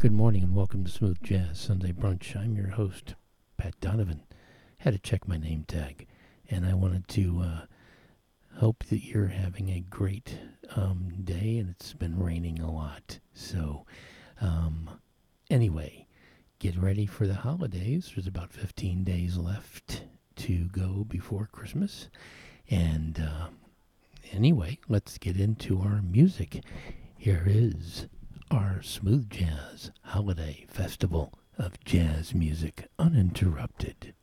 Good morning and welcome to Smooth Jazz Sunday Brunch. I'm your host, Pat Donovan. Had to check my name tag, and I wanted to uh, hope that you're having a great um, day, and it's been raining a lot. So, um, anyway, get ready for the holidays. There's about 15 days left to go before Christmas. And uh, anyway, let's get into our music. Here is our Smooth Jazz Holiday Festival of Jazz Music Uninterrupted.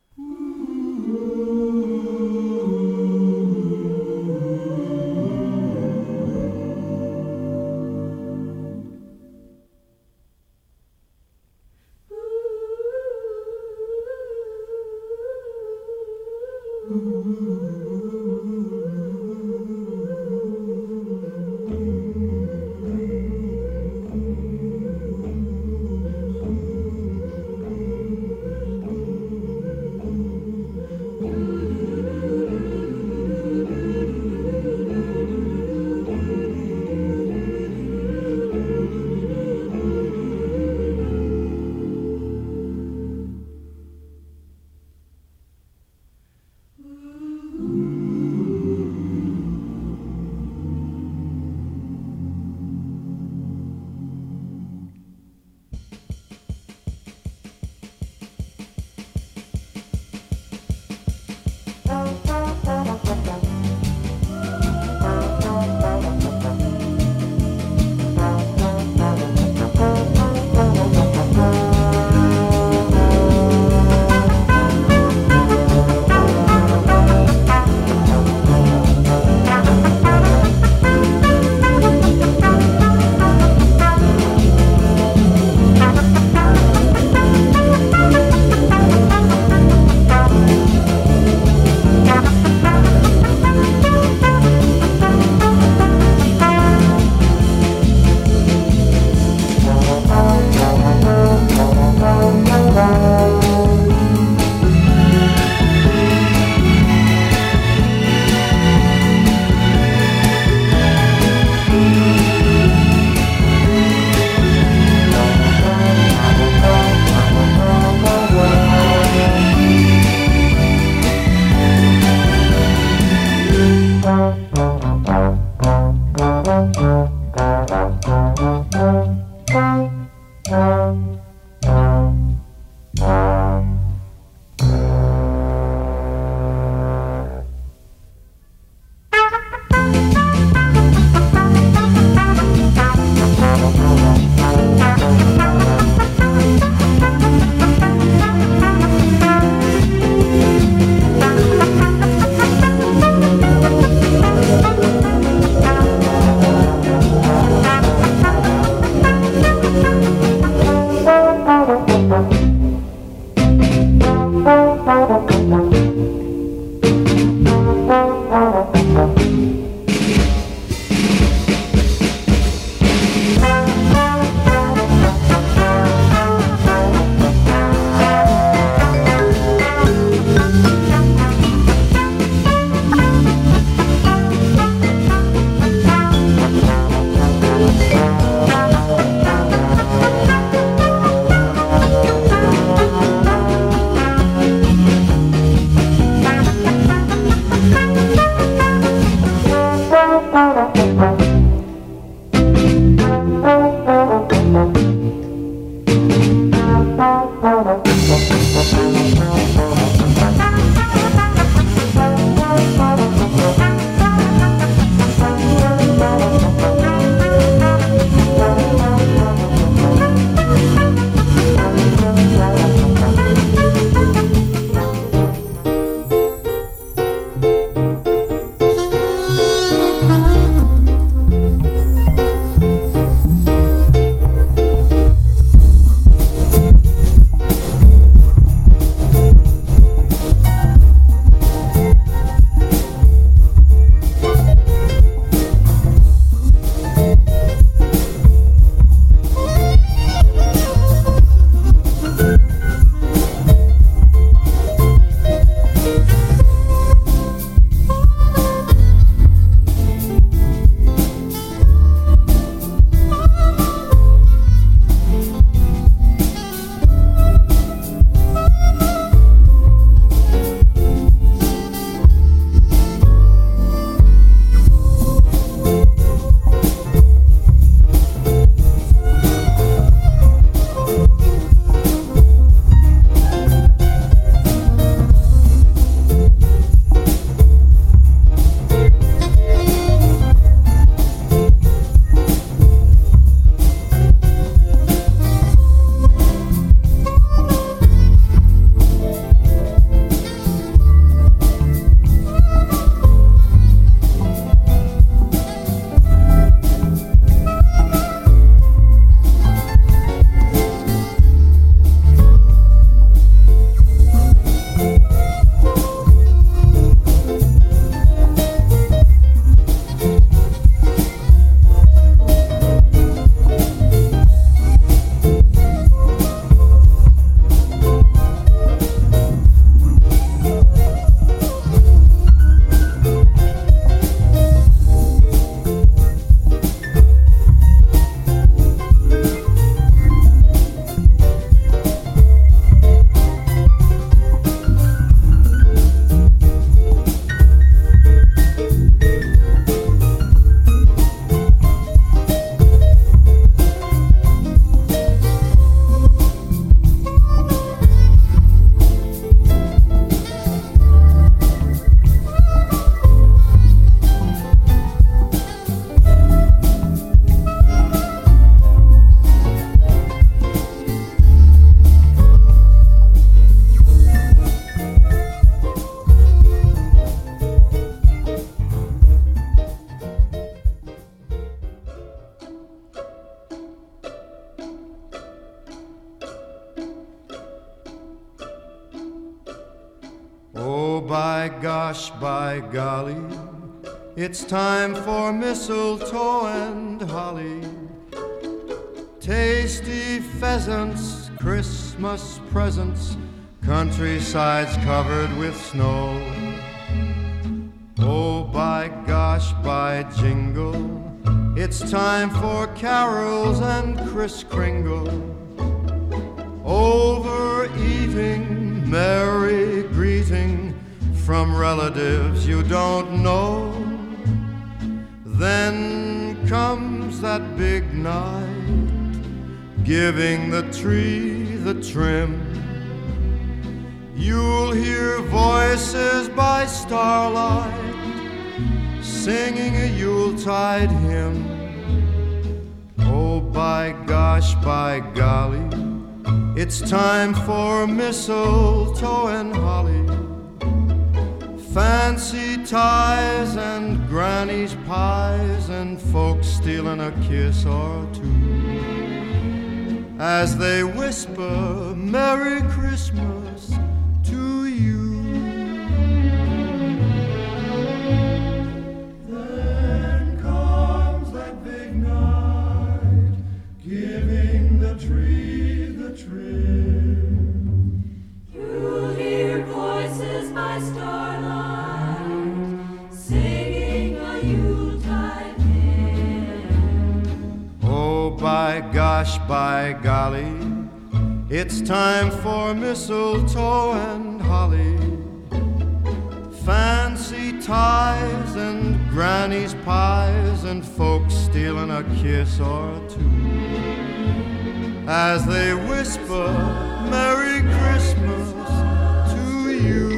By golly, it's time for mistletoe and holly. Tasty pheasants, Christmas presents, countrysides covered with snow. Oh, by gosh, by jingle, it's time for carols and Kris Kringle. Overeating, merry greeting from relatives you don't know. Then comes that big night, giving the tree the trim. You'll hear voices by starlight singing a Yuletide hymn. Oh, by gosh, by golly, it's time for mistletoe and holly. Fancy ties and granny's pies and folks stealing a kiss or two. As they whisper Merry Christmas gosh, by golly, it's time for mistletoe and holly. Fancy ties and granny's pies and folks stealing a kiss or two as they whisper Merry Christmas to you.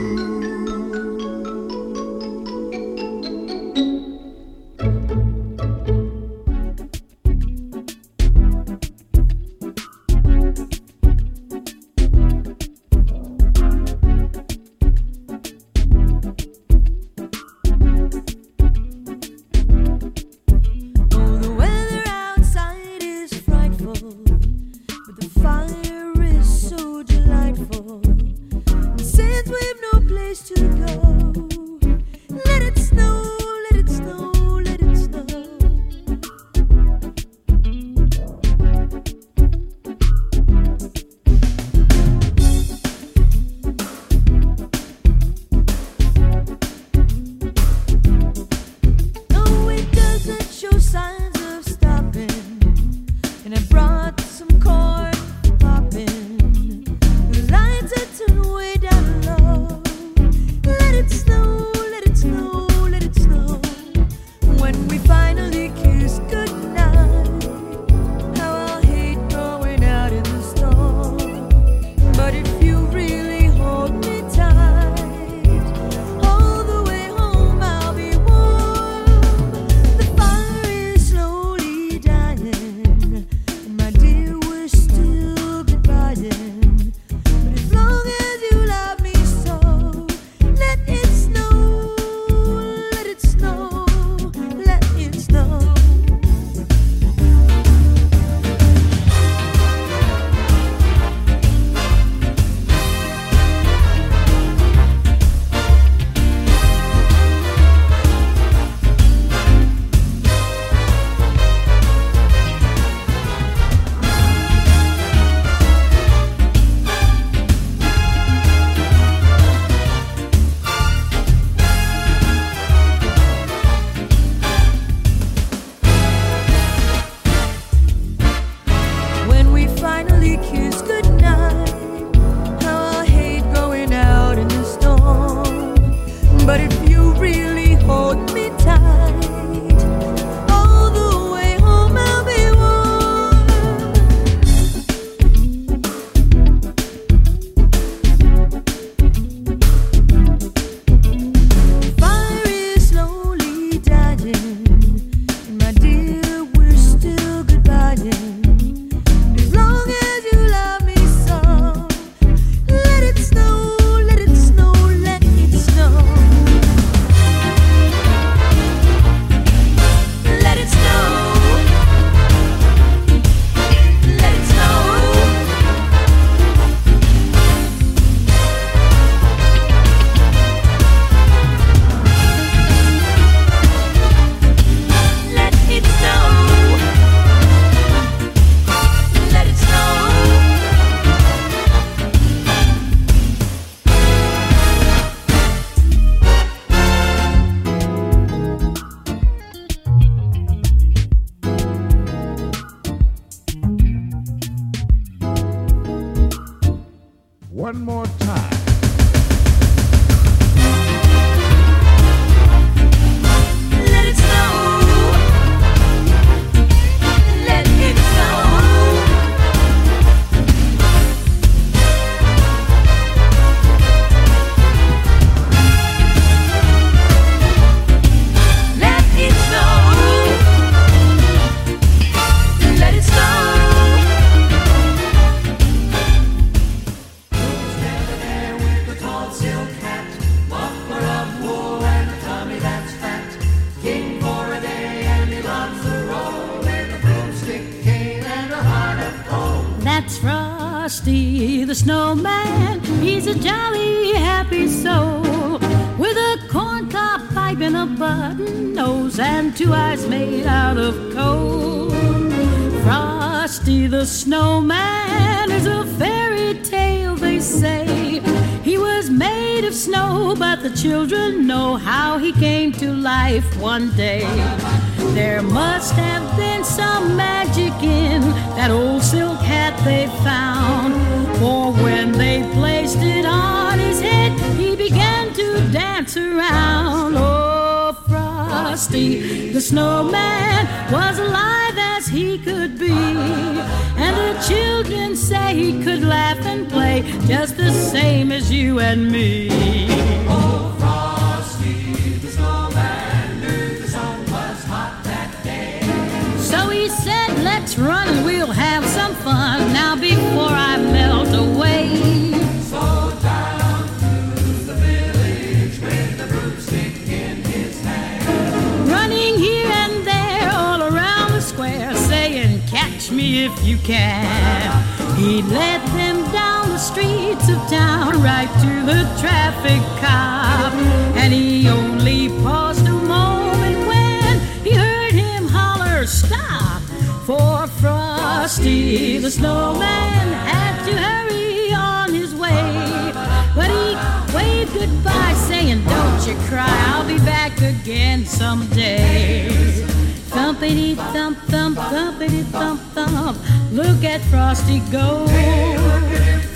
Can. He led them down the streets of town right to the traffic cop. And he only paused a moment when he heard him holler, Stop! For Frosty the snowman had to hurry on his way. But he waved goodbye, saying, Don't you cry, I'll be back again someday. Thumpity thump thump, thumpity thump thump. Look at Frosty go.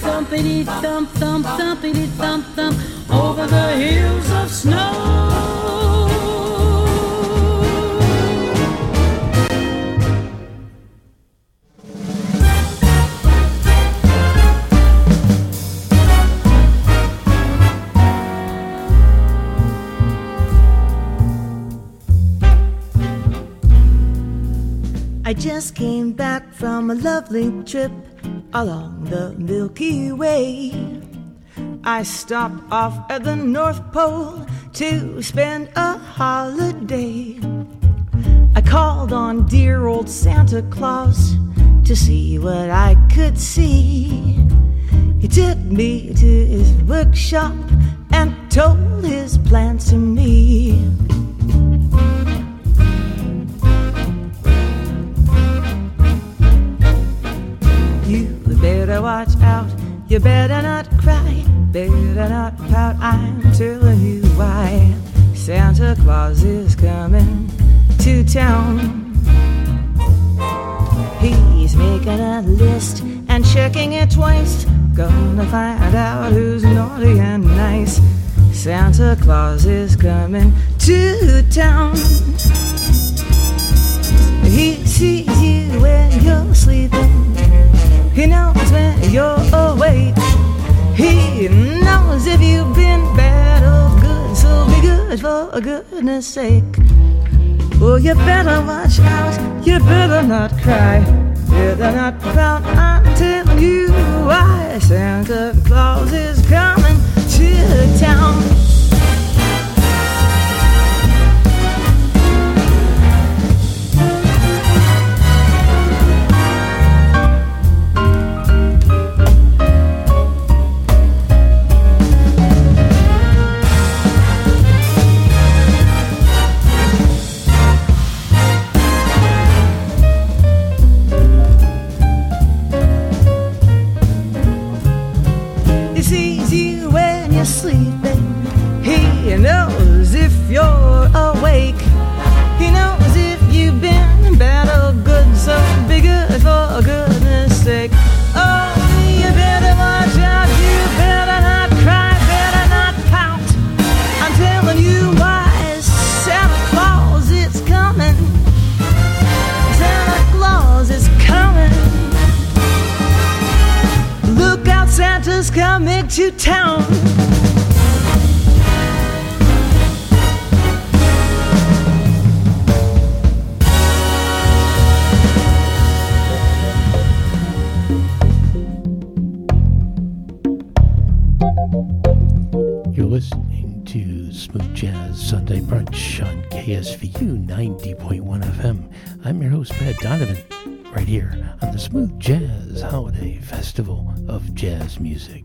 Thumpity thump thump, thumpity thump thump. Over the hills of snow. Just came back from a lovely trip along the Milky Way. I stopped off at the North Pole to spend a holiday. I called on dear old Santa Claus to see what I could see. He took me to his workshop and told his plans to me. Better watch out, you better not cry, better not pout, I'm telling you why. Santa Claus is coming to town. He's making a list and checking it twice. Gonna find out who's naughty and nice. Santa Claus is coming to town. He sees you when you're sleeping. He knows when you're awake. He knows if you've been bad or good. So be good for goodness sake. Oh, you better watch out. You better not cry. Better not pout. I'm telling you why. Santa Claus is coming to town. KSVU 90.1 FM. I'm your host, Pat Donovan, right here on the Smooth Jazz Holiday Festival of Jazz Music.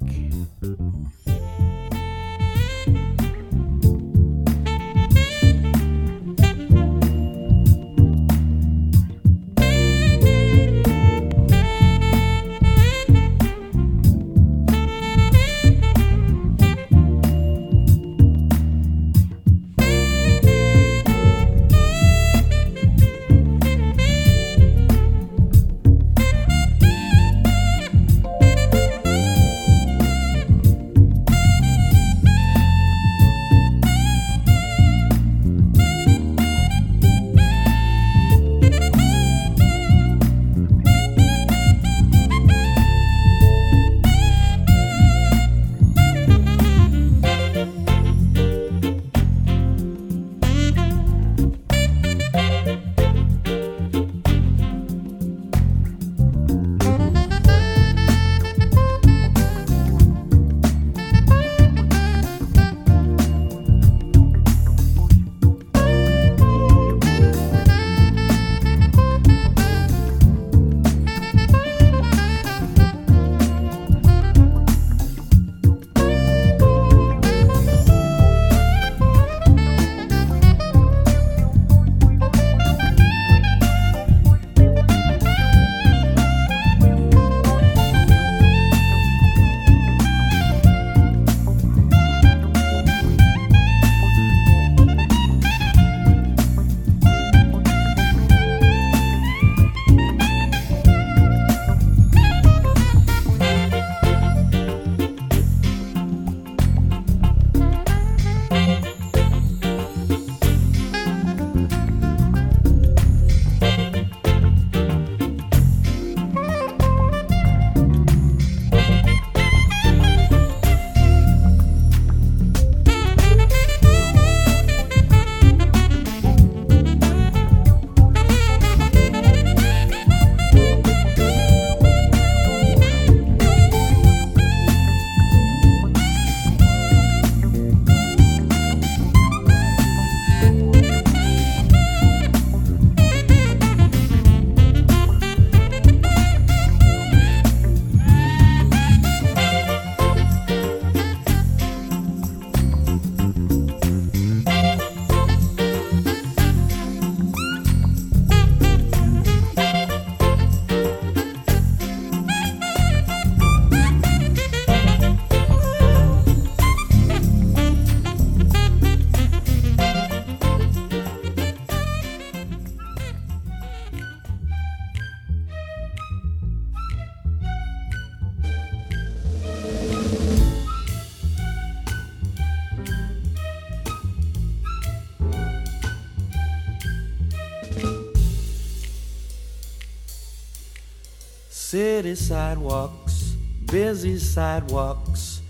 City sidewalks, busy sidewalks,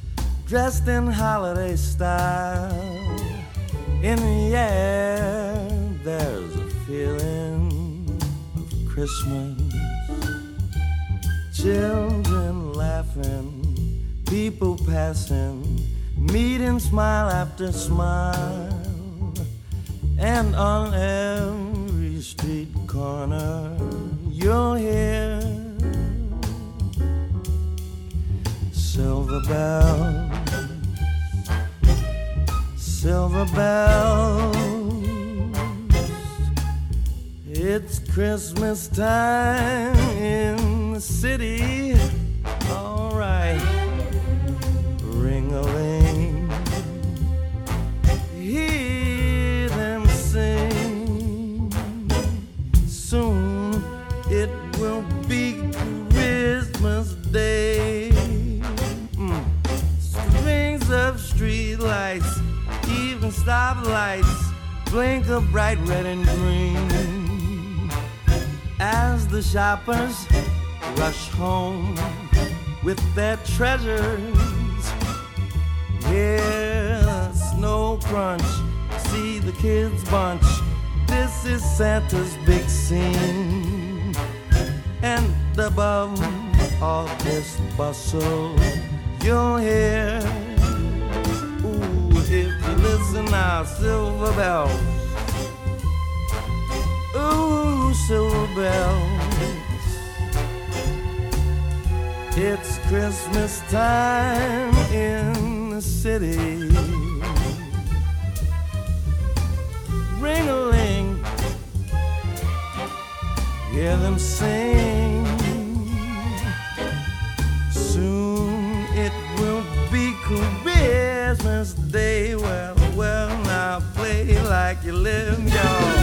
dressed in holiday style. In the air, there's a feeling of Christmas. Children laughing, people passing, meeting smile after smile. And on every street corner, you'll hear silver bells, silver bells. It's Christmas time in the city. Even stoplights, blink of bright red and green. As the shoppers rush home with their treasures. Yeah, snow crunch, see the kids bunch. This is Santa's big scene. And above all this bustle, you'll hear. Listen now, silver bells. Ooh, silver bells. It's Christmas time in the city. Ring a ling, hear them sing. Soon it will be Christmas Day. You live, y'all.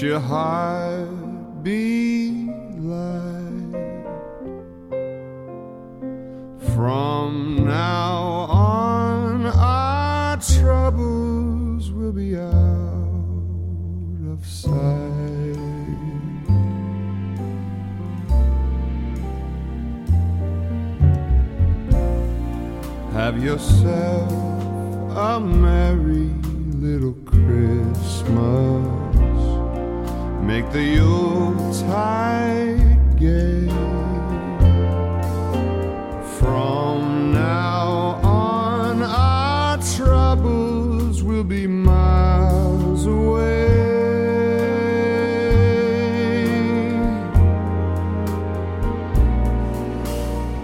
your heart.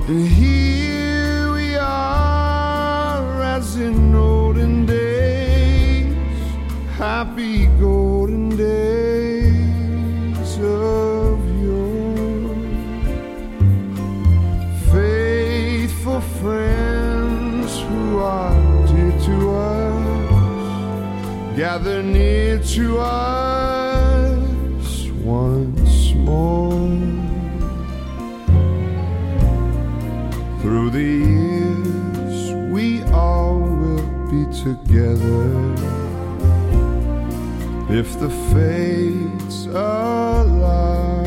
And here we are as in olden days, happy golden days of yore. Faithful friends who are dear to us, gather near to us. together. If the fates allow,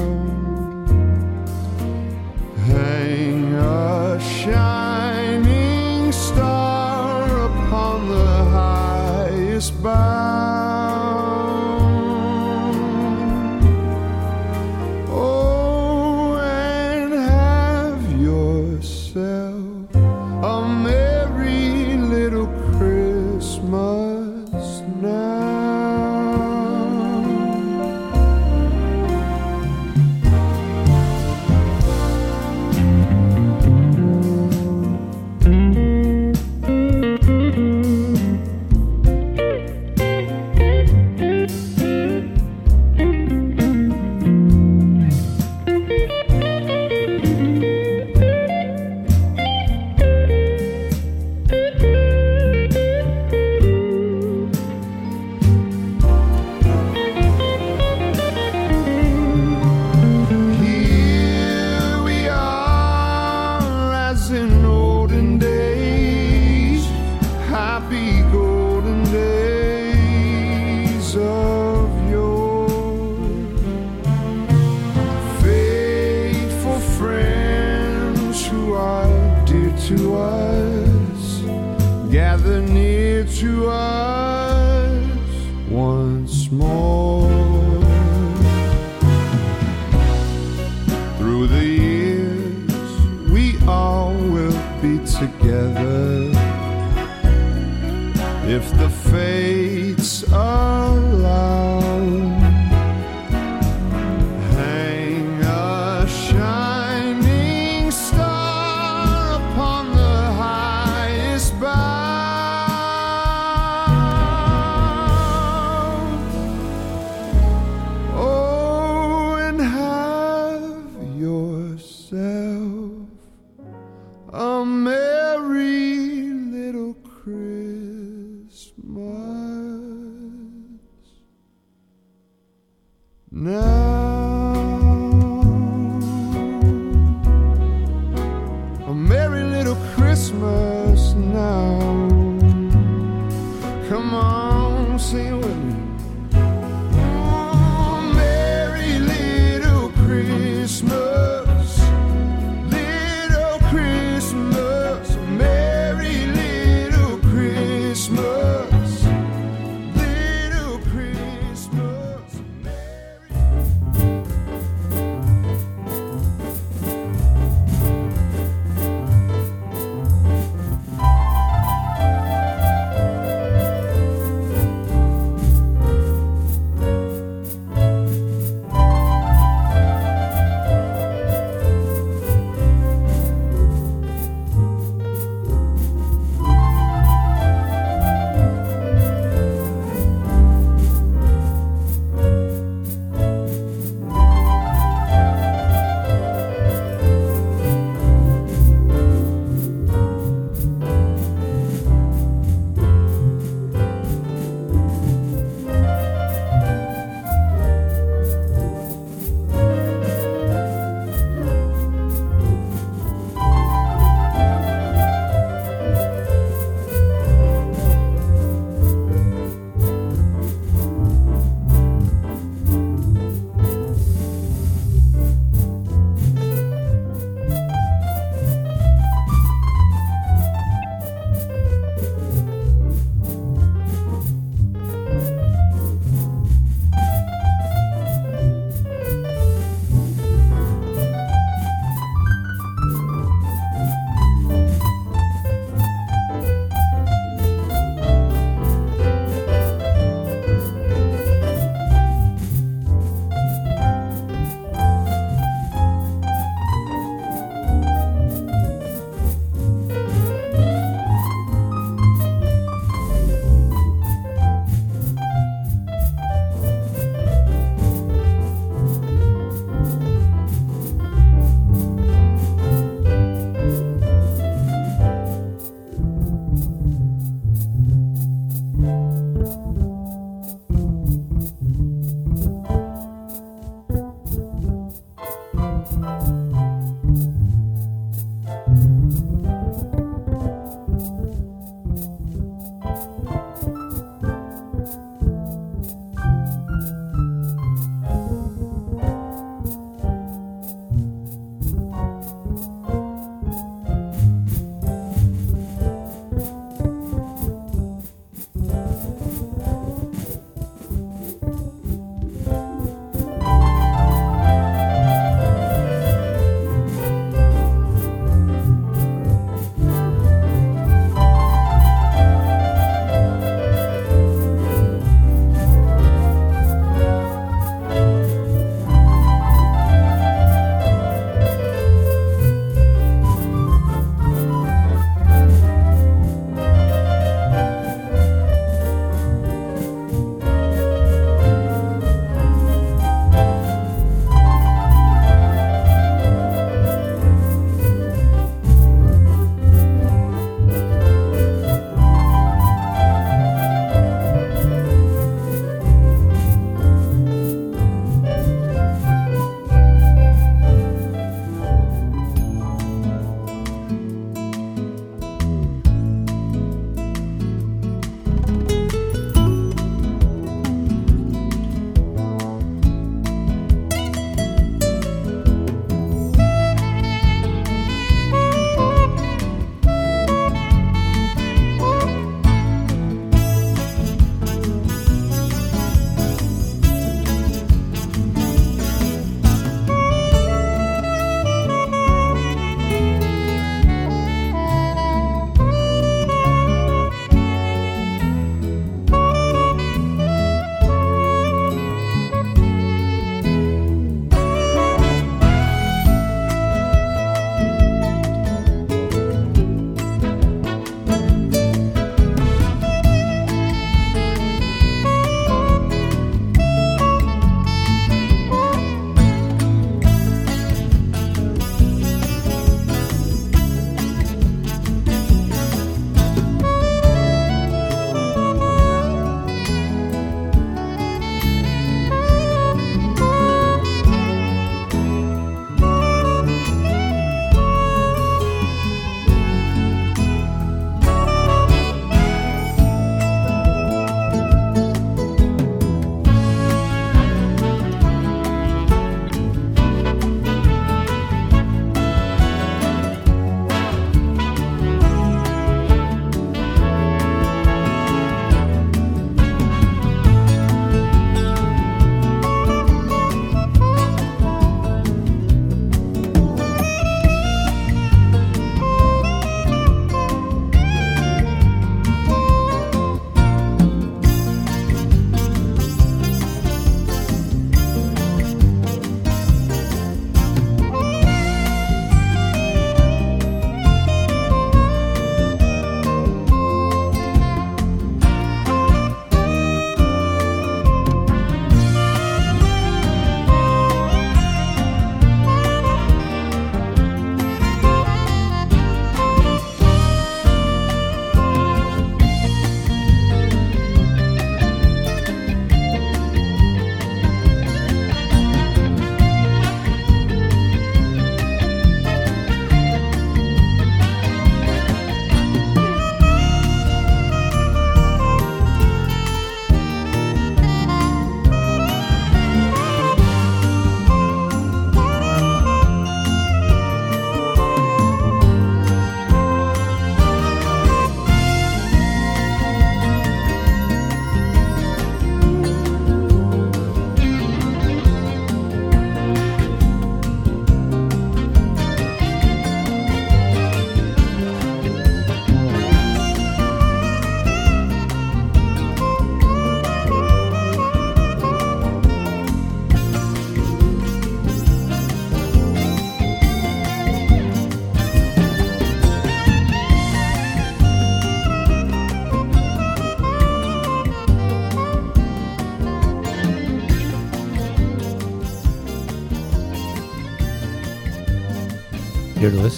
hang a shining star upon the highest bough.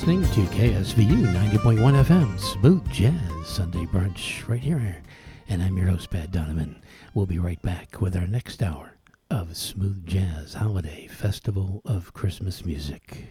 Listening to KSVU 90.1 FM, Smooth Jazz Sunday Brunch, right here. And I'm your host, Pat Donovan. We'll be right back with our next hour of Smooth Jazz Holiday Festival of Christmas Music.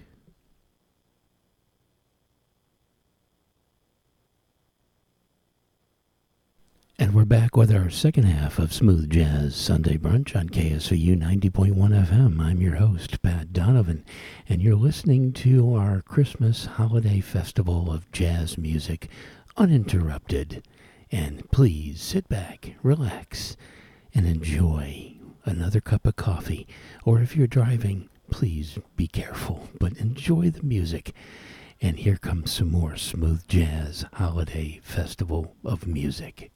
And we're back with our second half of Smooth Jazz Sunday Brunch on KSVU 90.1 FM. I'm your host, Pat Donovan, and you're listening to our Christmas Holiday Festival of Jazz Music uninterrupted. And please sit back, relax, and enjoy another cup of coffee. Or if you're driving, please be careful, but enjoy the music. And here comes some more Smooth Jazz Holiday Festival of Music.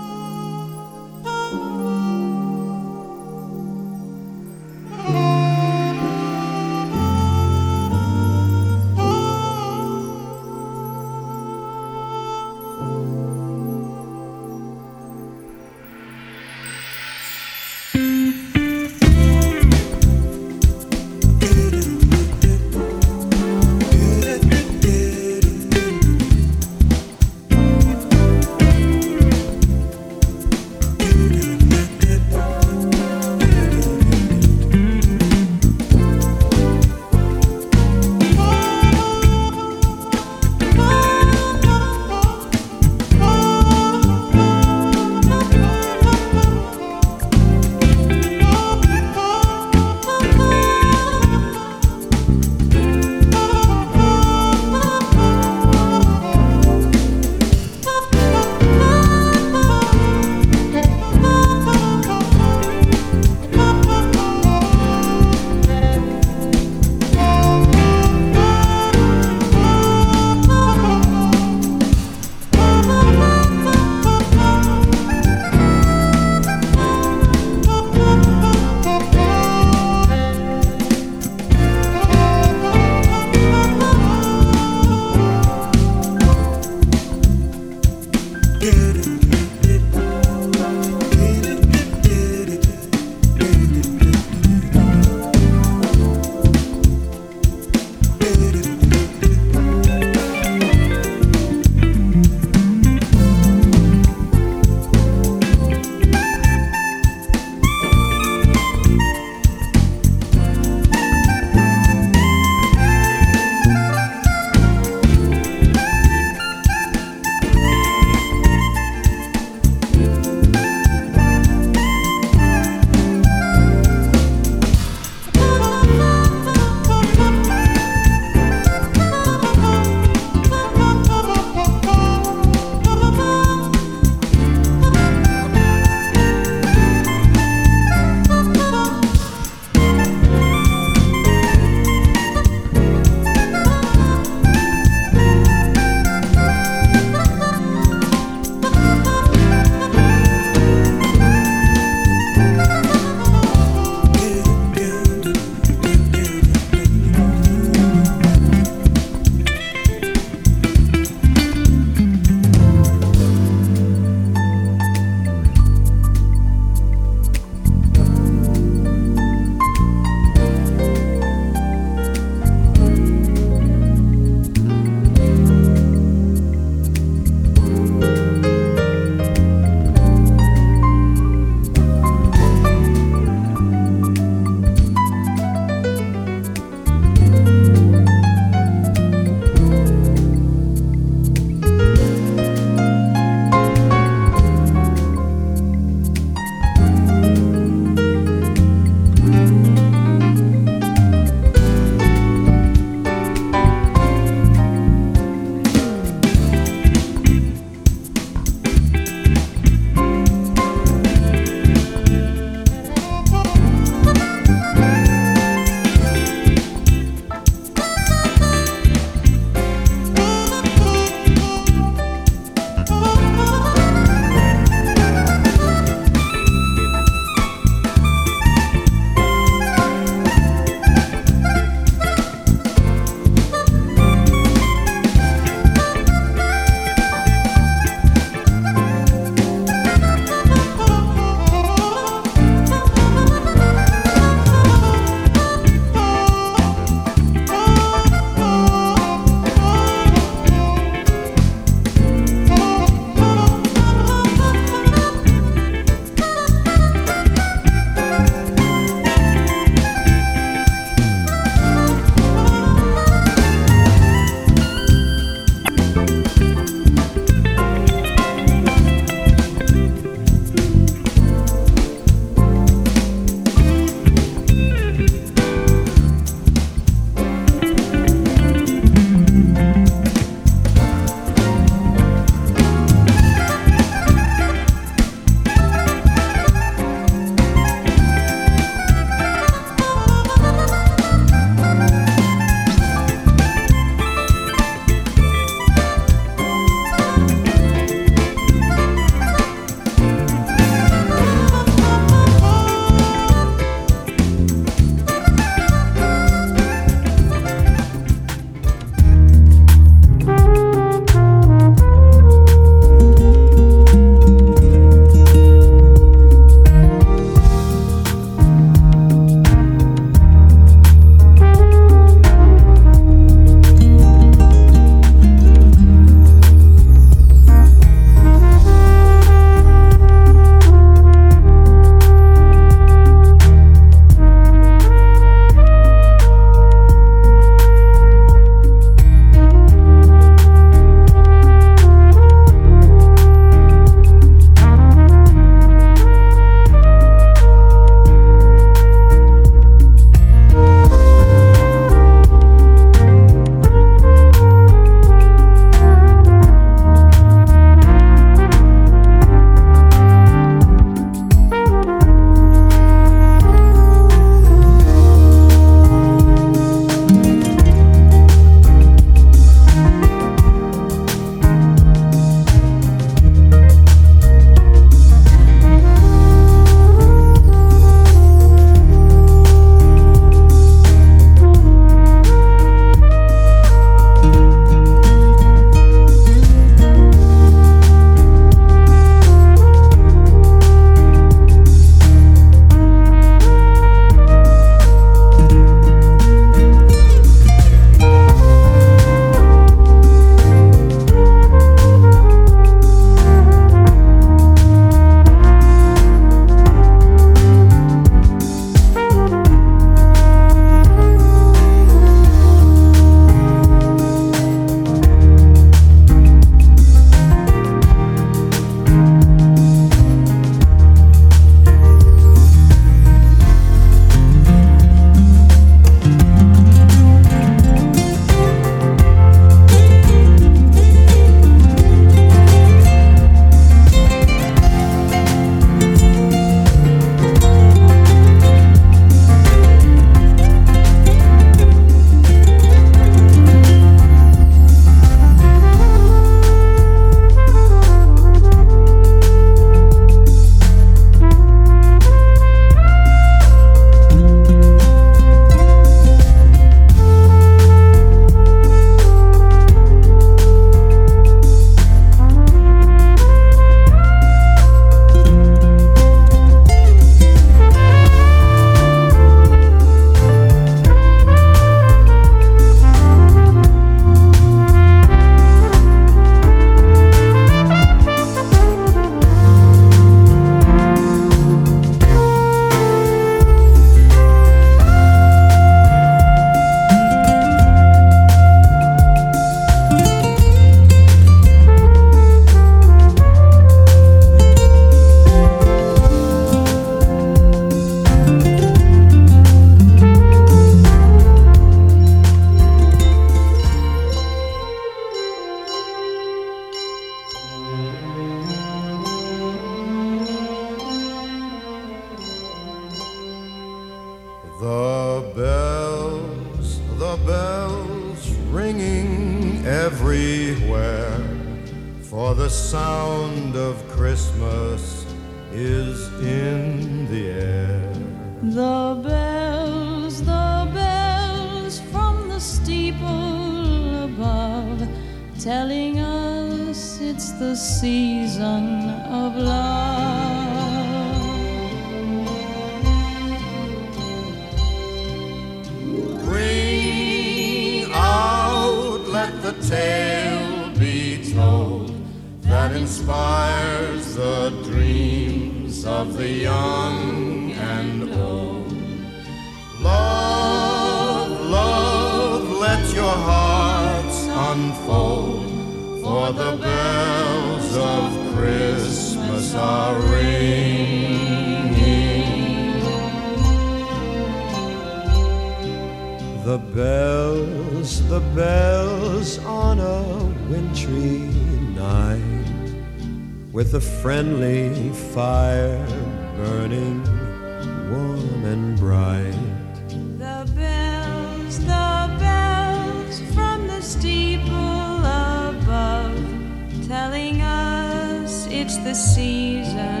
The season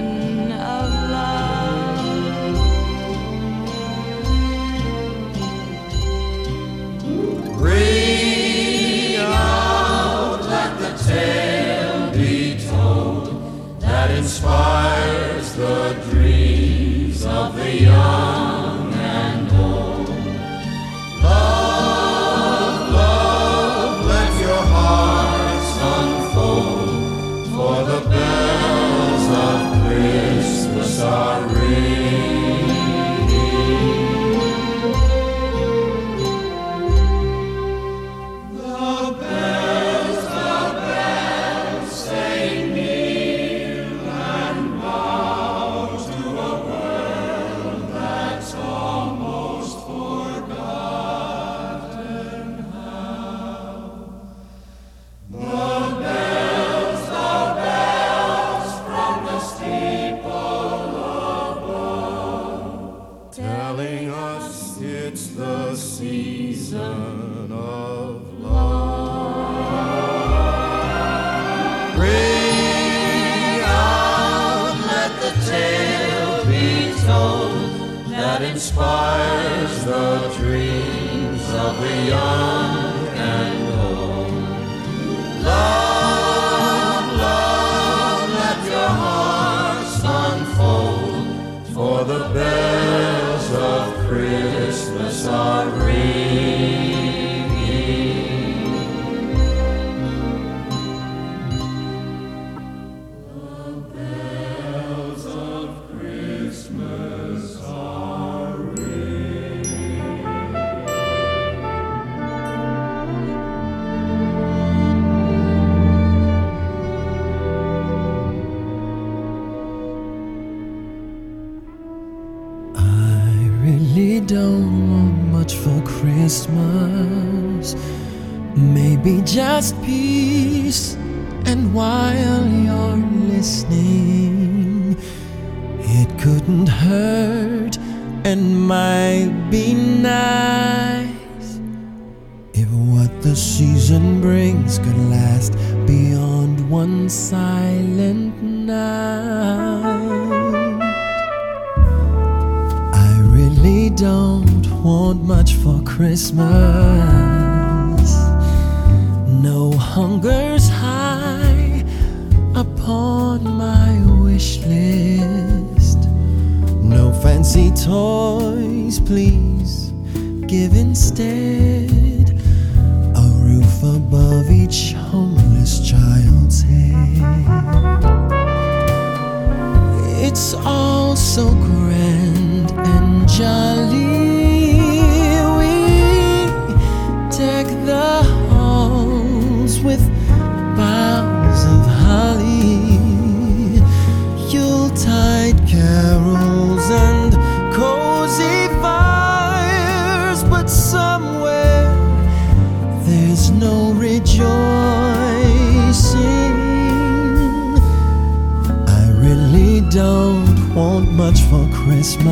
don't want much for Christmas.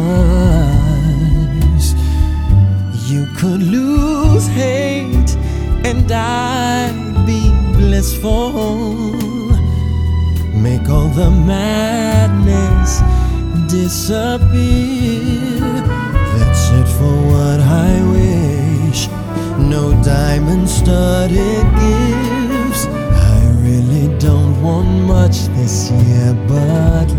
You could lose hate and I'd be blissful. Make all the madness disappear. That's it for what I wish. No diamond studded gifts. I really don't want much this year but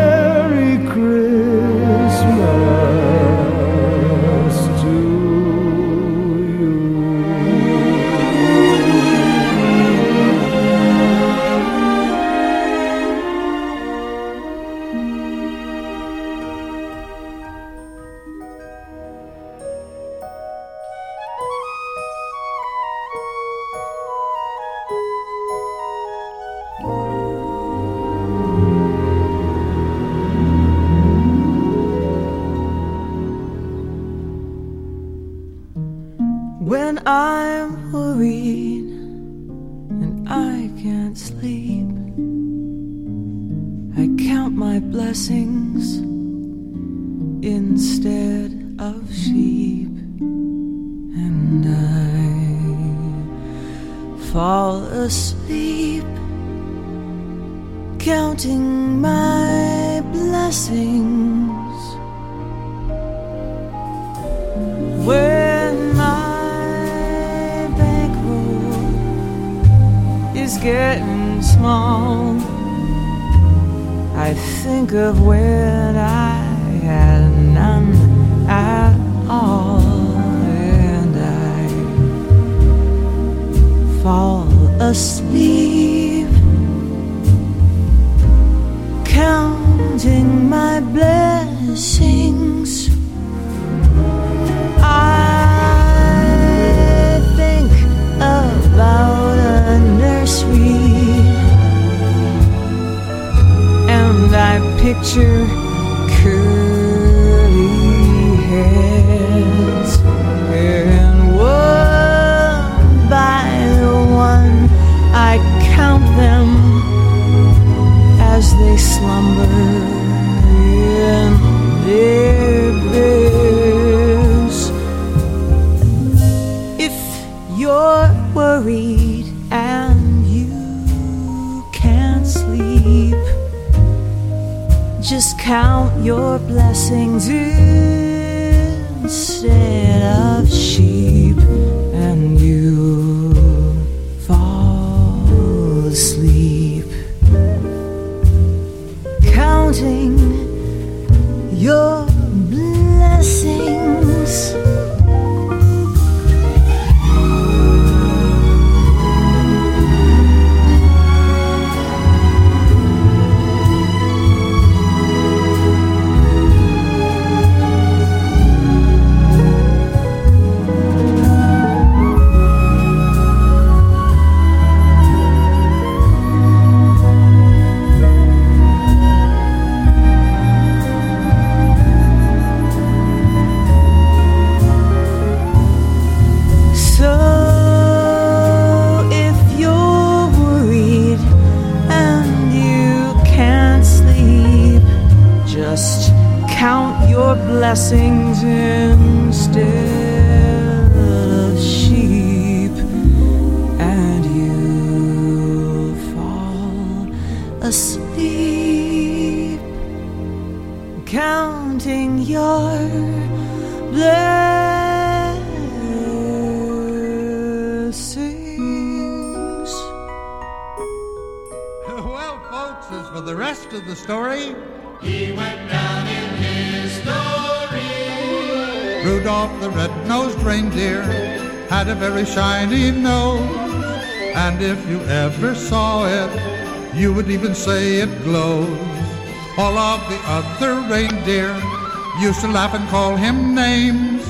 used to laugh and call him names.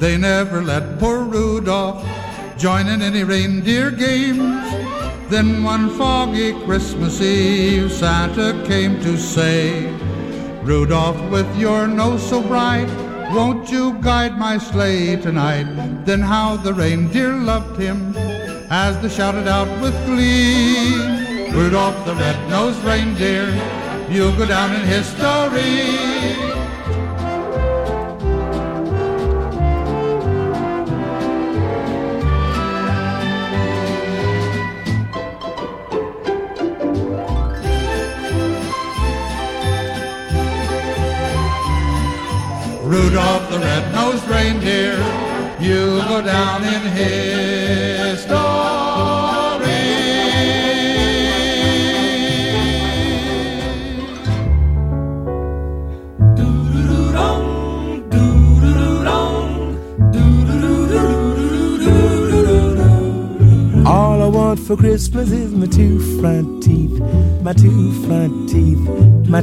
They never let poor Rudolph join in any reindeer games. Then one foggy Christmas Eve, Santa came to say, Rudolph, with your nose so bright, won't you guide my sleigh tonight? Then how the reindeer loved him as they shouted out with glee. Rudolph the red-nosed reindeer, you'll go down in history.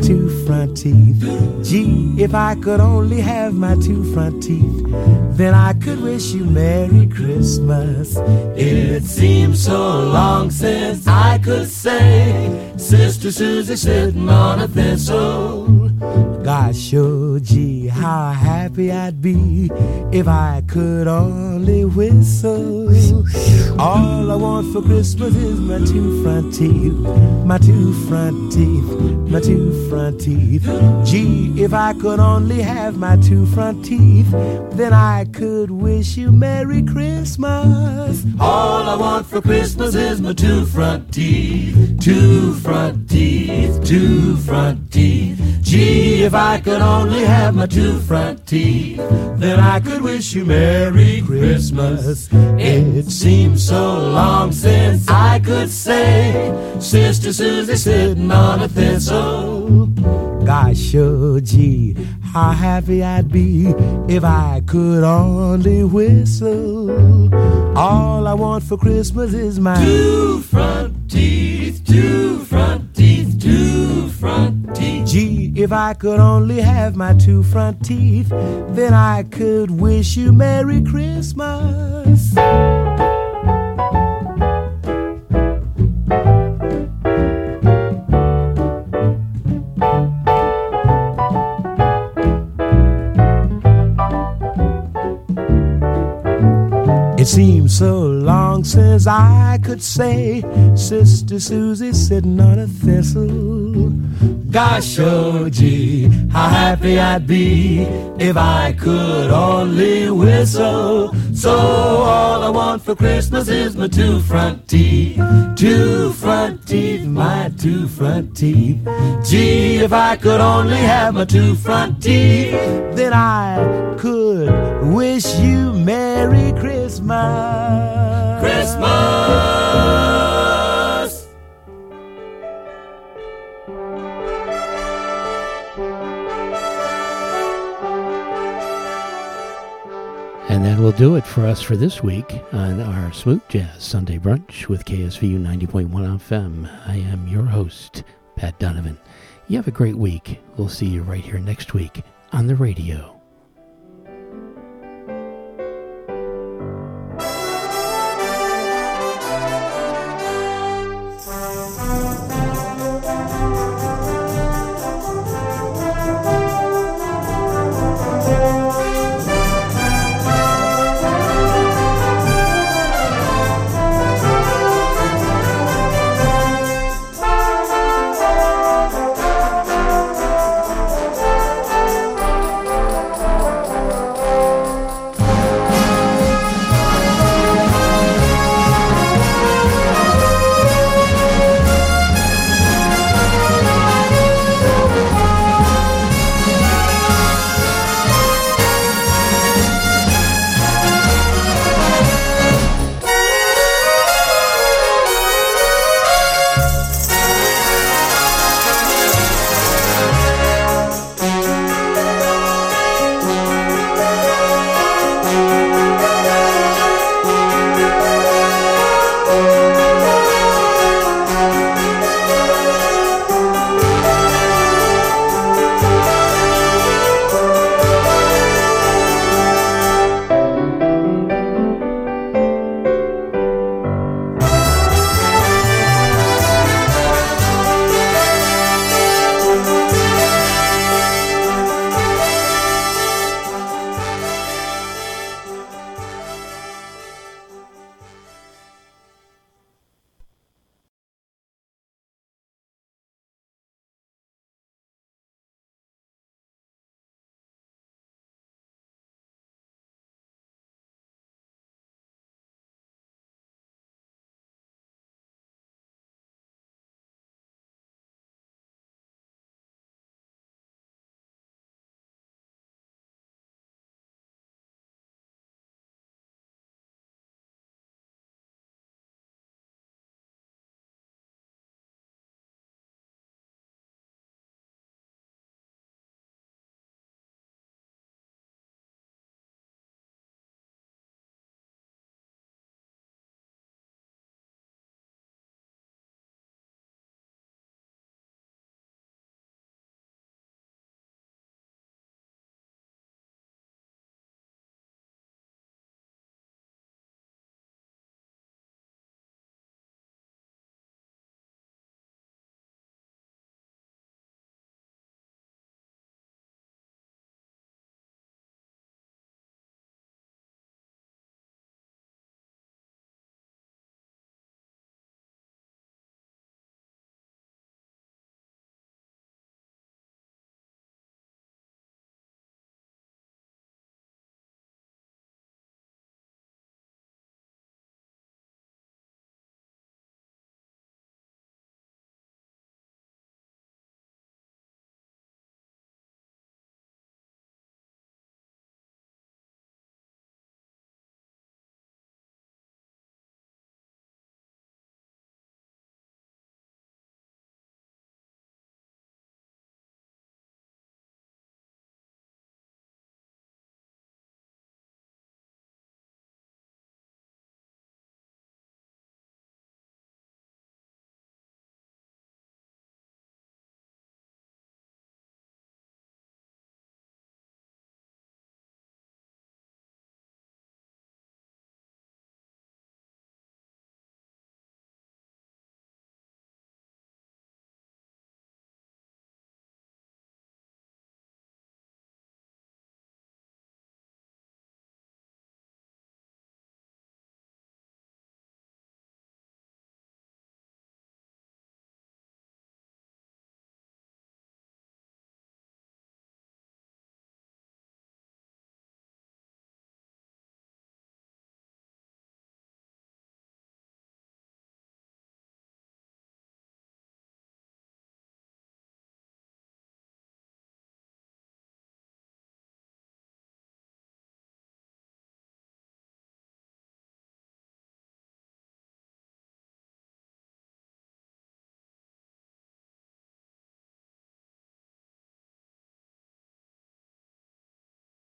Two front teeth. Gee, if I could only have my two front teeth, then I could wish you Merry Christmas. It seems so long since I could say, Sister Susie sitting on a thistle. Gosh, oh gee, how happy I'd be if I could only whistle. All I want for Christmas is my two front teeth, my two front teeth, my two front teeth. Gee, if I could only have my two front teeth, then I could wish you Merry Christmas. All I want for Christmas is my two front teeth, two front teeth, two front teeth. Gee, if I could only have my two front teeth, then I could wish you Merry Christmas. It seems so long since I could say, Sister Susie sitting on a thistle. Gosh, oh gee, how happy I'd be if I could only whistle. All I want for Christmas is my two front teeth, two front teeth, two front teeth. Gee, if I could only have my two front teeth, then I could wish you Merry Christmas. It seems so long since I could say, Sister Susie sitting on a thistle. Gosh, oh gee, how happy I'd be if I could only whistle. So all I want for Christmas is my two front teeth, two front teeth, my two front teeth. Gee, if I could only have my two front teeth, then I could wish you Merry Christmas. Christmas. And that will do it for us for this week on our Smooth Jazz Sunday Brunch with KSVU 90.1 FM. I am your host, Pat Donovan. You have a great week. We'll see you right here next week on the radio.